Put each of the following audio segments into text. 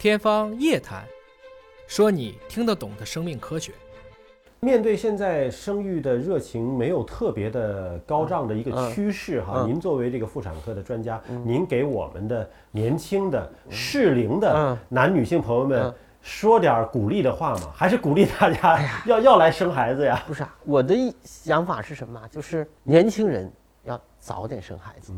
天方夜谭，说你听得懂的生命科学。面对现在生育的热情没有特别的高涨的一个嗯趋势哈，嗯您作为这个妇产科的专家，您给我们的年轻的适龄的嗯男女性朋友们嗯说点鼓励的话吗？还是鼓励大家要要来生孩子呀？不是啊，我的想法是什么啊？就是年轻人要早点生孩子，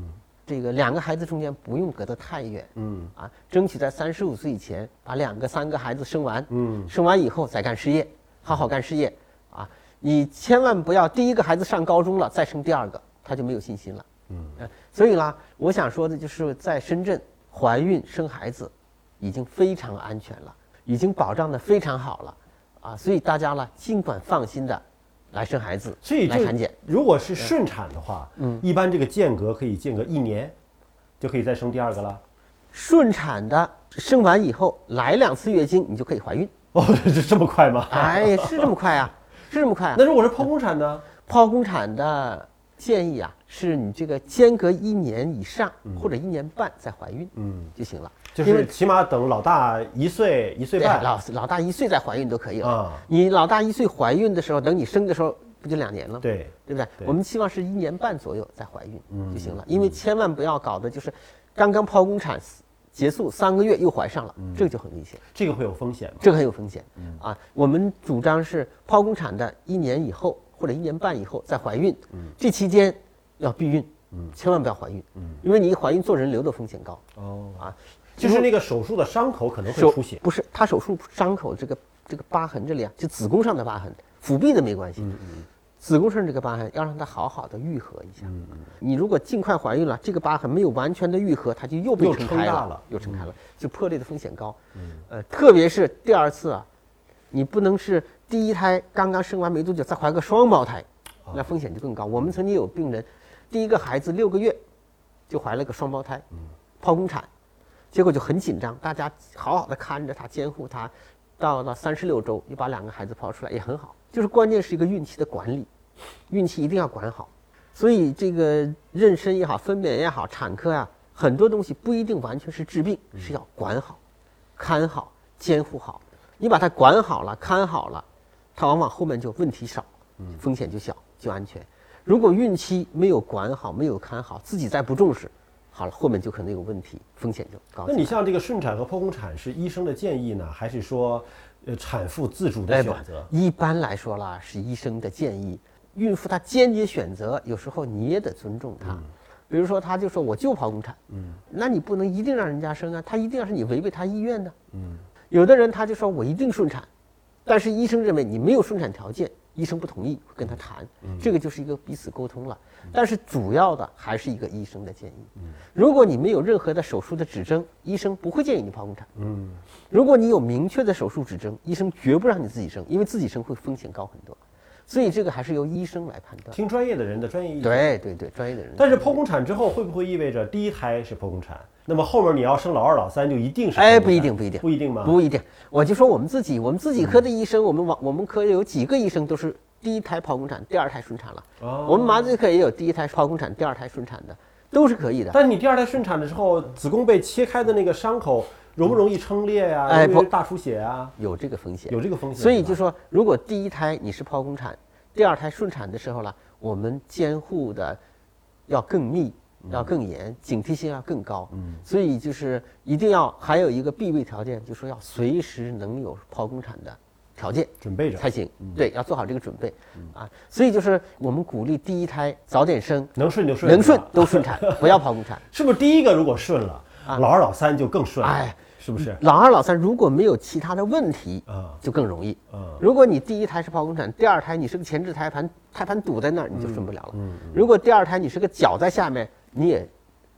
这个两个孩子中间不用隔得太远，嗯啊，争取在三十五岁以前把两个、三个孩子生完，嗯生完以后再干事业，好好干事业啊！你千万不要第一个孩子上高中了再生第二个，他就没有信心了。嗯呃，所以啦，我想说的就是在深圳怀孕生孩子已经非常安全了，已经保障的非常好了啊！所以大家呢尽管放心的来生孩子，所以这来产检。如果是顺产的话，嗯一般这个间隔可以间隔一年，就可以再生第二个了。顺产的生完以后来两次月经，你就可以怀孕。哦，这这么快吗？哎，是这么快啊，是这么快啊。那如果是剖宫产呢？剖宫产的建议啊，是你这个间隔一年以上或者一年半再怀孕嗯，就行了。就是起码等老大一岁一岁，半老老大一岁再怀孕都可以了。啊。你老大一岁怀孕的时候，等你生的时候不就两年了吗？对，对不对？对我们期望是一年半左右再怀孕嗯就行了，因为千万不要搞的就是刚刚剖宫产结束三个月又怀上了，嗯这个就很危险，这个会有风险吗？这个很有风险嗯啊。我们主张是剖宫产的一年以后或者一年半以后再怀孕，这期间要避孕，嗯千万不要怀孕，嗯因为你一怀孕做人流的风险高哦，啊。就是那个手术的伤口可能会出血。不是他手术伤口这个这个疤痕这里啊，就子宫上的疤痕，腹壁的没关系。嗯嗯子宫上这个疤痕要让它好好的愈合一下。嗯嗯，你如果尽快怀孕了，这个疤痕没有完全的愈合，它就又被撑开了又撑开了，就破裂的风险高。嗯呃，特别是第二次啊，你不能是第一胎刚刚生完没多久再怀个双胞胎，啊那风险就更高。我们曾经有病人，第一个孩子六个月就怀了个双胞胎，嗯剖宫产，结果就很紧张，大家好好的看着他，监护他，到了三十六周又把两个孩子剖出来，也很好。就是关键是一个孕期的管理，孕期一定要管好。所以这个妊娠也好，分娩也好，产科啊，很多东西不一定完全是治病，是要管好、看好、监护好。你把它管好了、看好了，它往往后面就问题少，风险就小，就安全。如果孕期没有管好、没有看好，自己再不重视，好了，后面就可能有问题，风险就高。那你像这个顺产和剖宫产是医生的建议呢，还是说，呃，产妇自主的选择？一般来说啦，是医生的建议。孕妇她坚决选择，有时候你也得尊重她。比如说，她就说我就剖宫产，嗯那你不能一定让人家生啊，她一定要是你违背她意愿的。嗯有的人他就说我一定顺产，但是医生认为你没有顺产条件，医生不同意，会跟他谈，这个就是一个彼此沟通了。但是主要的还是一个医生的建议。如果你没有任何的手术的指征，医生不会建议你剖宫产。嗯，如果你有明确的手术指征，医生绝不让你自己生，因为自己生会风险高很多。所以这个还是由医生来判断。听专业的人的专业意见。。对对对，专业的人。但是剖宫产之后会不会意味着第一胎是剖宫产，那么后面你要生老二、老三就一定是哎，不一定，不一定，不一定吗？不一定。我就说我们自己，我们自己科的医生，我们往我们科有几个医生都是第一胎剖宫产，第二胎顺产了。哦我们麻醉科也有第一胎剖宫产，第二胎顺产的，都是可以的。但是你第二胎顺产的时候，子宫被切开的那个伤口容不容易撑裂呀、哎不大出血啊？有这个风险。有这个风险。所以就说，如果第一胎你是剖宫产，第二胎顺产的时候呢，我们监护的要更密，要更严，警惕性要更高。嗯所以就是一定要还有一个必备条件，就是说要随时能有剖宫产的条件准备着才行。对，要做好这个准备啊。所以就是我们鼓励第一胎早点生，能顺就顺，能顺都顺产，不要剖宫产。是不是第一个如果顺了，啊老二、老三就更顺了？哎，是不是？老二、老三如果没有其他的问题，啊就更容易。啊如果你第一胎是剖宫产，第二胎你是个前置胎盘，胎盘堵在那儿，你就顺不了了。嗯如果第二胎你是个脚在下面，你也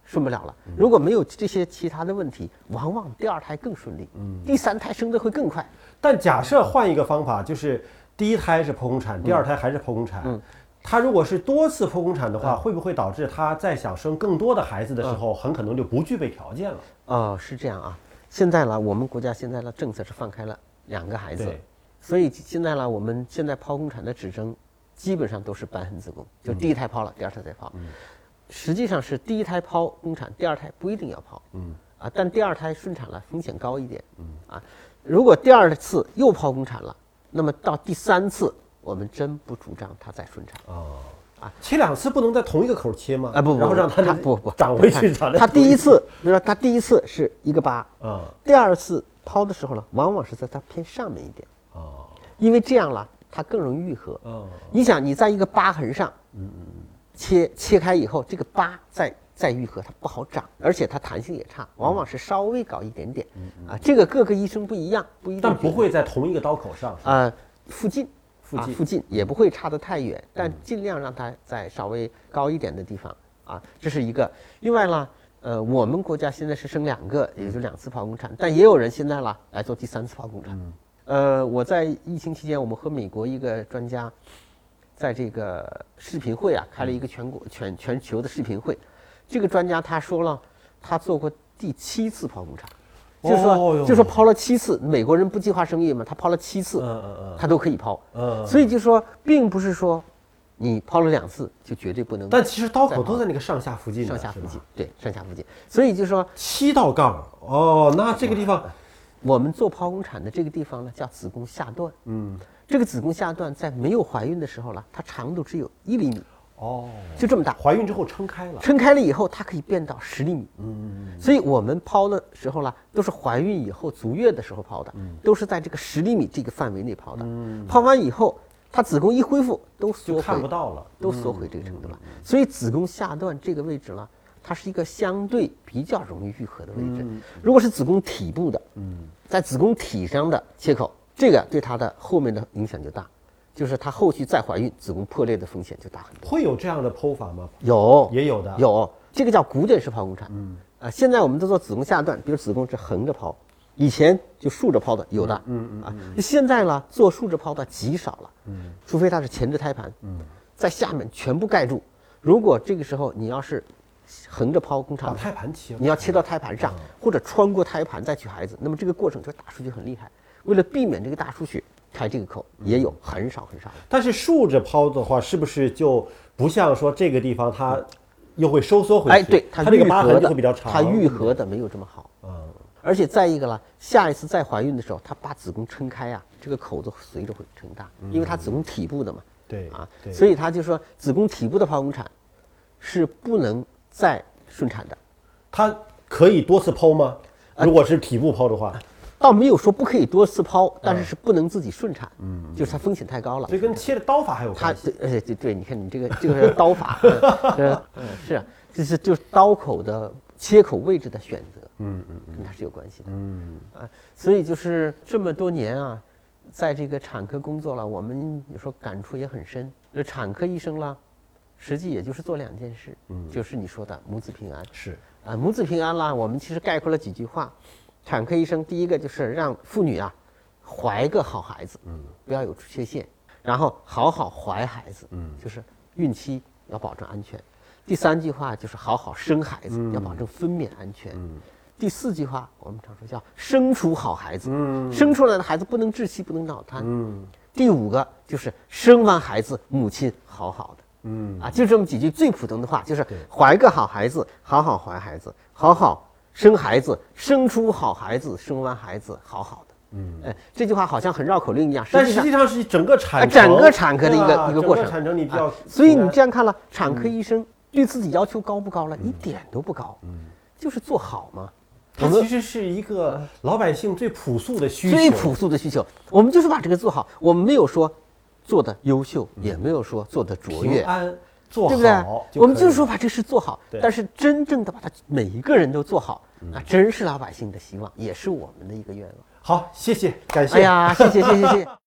顺不了了。嗯如果没有这些其他的问题，往往第二胎更顺利，嗯第三胎生的会更快。但假设换一个方法，就是第一胎是剖宫产，第二胎还是剖宫产。嗯他如果是多次剖宫产的话，会不会导致他在想生更多的孩子的时候，很可能就不具备条件了？哦，是这样啊。现在呢，我们国家现在的政策是放开了两个孩子，所以现在呢，我们现在剖宫产的指征基本上都是瘢痕子宫，就第一胎剖了，第二胎再剖。实际上是第一胎剖宫产，第二胎不一定要剖。嗯啊，但第二胎顺产了，风险高一点。嗯啊。如果第二次又剖宫产了，那么到第三次，我们真不主张它再顺产。哦啊，切两次不能在同一个口切吗？啊不不然后让不它不不长回去，长得它第一次，比如说它第一次是一个疤，啊第二次剖的时候呢，往往是在它偏上面一点，哦因为这样了，它更容易愈合。哦你想，你在一个疤痕上，切切开以后，这个疤再再愈合，它不好长，而且它弹性也差，往往是稍微搞一点点。啊，这个各个医生不一样，不一定但不会在同一个刀口上。是吧呃附近。附近啊、附近也不会差得太远，但尽量让它在稍微高一点的地方啊，这是一个。另外呢，呃，我们国家现在是生两个，也就两次剖宫产，但也有人现在了来做第三次剖宫产。呃，我在疫情期间，我们和美国一个专家在这个视频会啊开了一个全国全全球的视频会，这个专家他说了，他做过第七次剖宫产。就是说，就是说剖了七次，美国人不计划生育嘛，他剖了七次，他都可以剖。嗯，所以就说，并不是说你剖了两次就绝对不能但其实刀口都在那个上下附近上下附近，对上下附近。所以就说，七道杠哦，那这个地方我们做剖宫产的这个地方呢，叫子宫下段。嗯这个子宫下段在没有怀孕的时候呢，它长度只有一厘米，哦，就这么大。怀孕之后撑开了。撑开了以后，它可以变到十厘米。嗯所以我们剖的时候呢，都是怀孕以后足月的时候剖的，都是在这个十厘米这个范围内剖的。嗯，剖完以后，它子宫一恢复都缩回看回不到了。都缩回这个程度了。所以子宫下段这个位置呢，它是一个相对比较容易愈合的位置。如果是子宫体部的，嗯在子宫体上的切口，这个对她的后面的影响就大，就是她后续再怀孕，子宫破裂的风险就大很多。会有这样的剖法吗？有也有的。有，这个叫古典式剖宫产。嗯，啊，现在我们都做子宫下段，比如子宫是横着剖，以前就竖着剖的有的。嗯嗯啊，现在呢，做竖着剖的极少了。嗯，除非它是前置胎盘。嗯，在下面全部盖住。如果这个时候你要是横着剖宫把产，胎盘切了。你要切到胎盘上，或者穿过胎盘再取孩子，那么这个过程就大出血很厉害。为了避免这个大出血，开这个口也有很少很少。但是竖着抛的话，是不是就不像说这个地方它又会收缩回去？哎，对，它这个疤痕就会比较长。它愈合的没有这么好。嗯，而且再一个了，下一次再怀孕的时候，她把子宫撑开啊，这个口子随着会撑大，因为它子宫体部的嘛，对啊，对所以他就说子宫体部的剖宫产是不能再顺产的，它可以多次剖吗？呃如果是体部剖的话，倒没有说不可以多次剖，但是是不能自己顺产，嗯，就是它风险太高了所。以跟切的刀法还有它关系。对，而且对对，你看你这个这个刀法，嗯是嗯是啊，这是就是刀口的切口位置的选择，嗯嗯，跟它是有关系的，嗯啊，所以就是这么多年啊，在这个产科工作了，我们有时候感触也很深。这产科医生啦，实际也就是做两件事，嗯，就是你说的母子平安，是，啊，母子平安啦，我们其实概括了几句话。产科医生第一个就是让妇女啊怀个好孩子，嗯，不要有缺陷，然后好好怀孩子，嗯，就是孕期要保证安全。第三句话就是好好生孩子，要保证分娩安全。嗯，第四句话我们常说叫生出好孩子，嗯，生出来的孩子不能窒息，不能脑瘫。嗯，第五个就是生完孩子母亲好好的。嗯啊，就这么几句最普通的话，就是怀个好孩子，好好怀孩子，好好生孩子，生出好孩子，生完孩子好好的。嗯，哎，这句话好像很绕口令一样，但实际上是整个产啊整个产科的一个一个过程整个产程你比较啊，所以你这样看了，产科医生对自己要求高不高了？一点都不高，嗯就是做好嘛。它其实是一个老百姓最朴素的需求，最朴素的需求，我们就是把这个做好。我们没有说做的优秀，也没有说做的卓越，平安做对不对好？我们就是说把这事做好，但是真正的把它每一个人都做好，那真是老百姓的希望，也是我们的一个愿望。好，谢谢，感谢。哎呀，谢谢谢谢谢谢。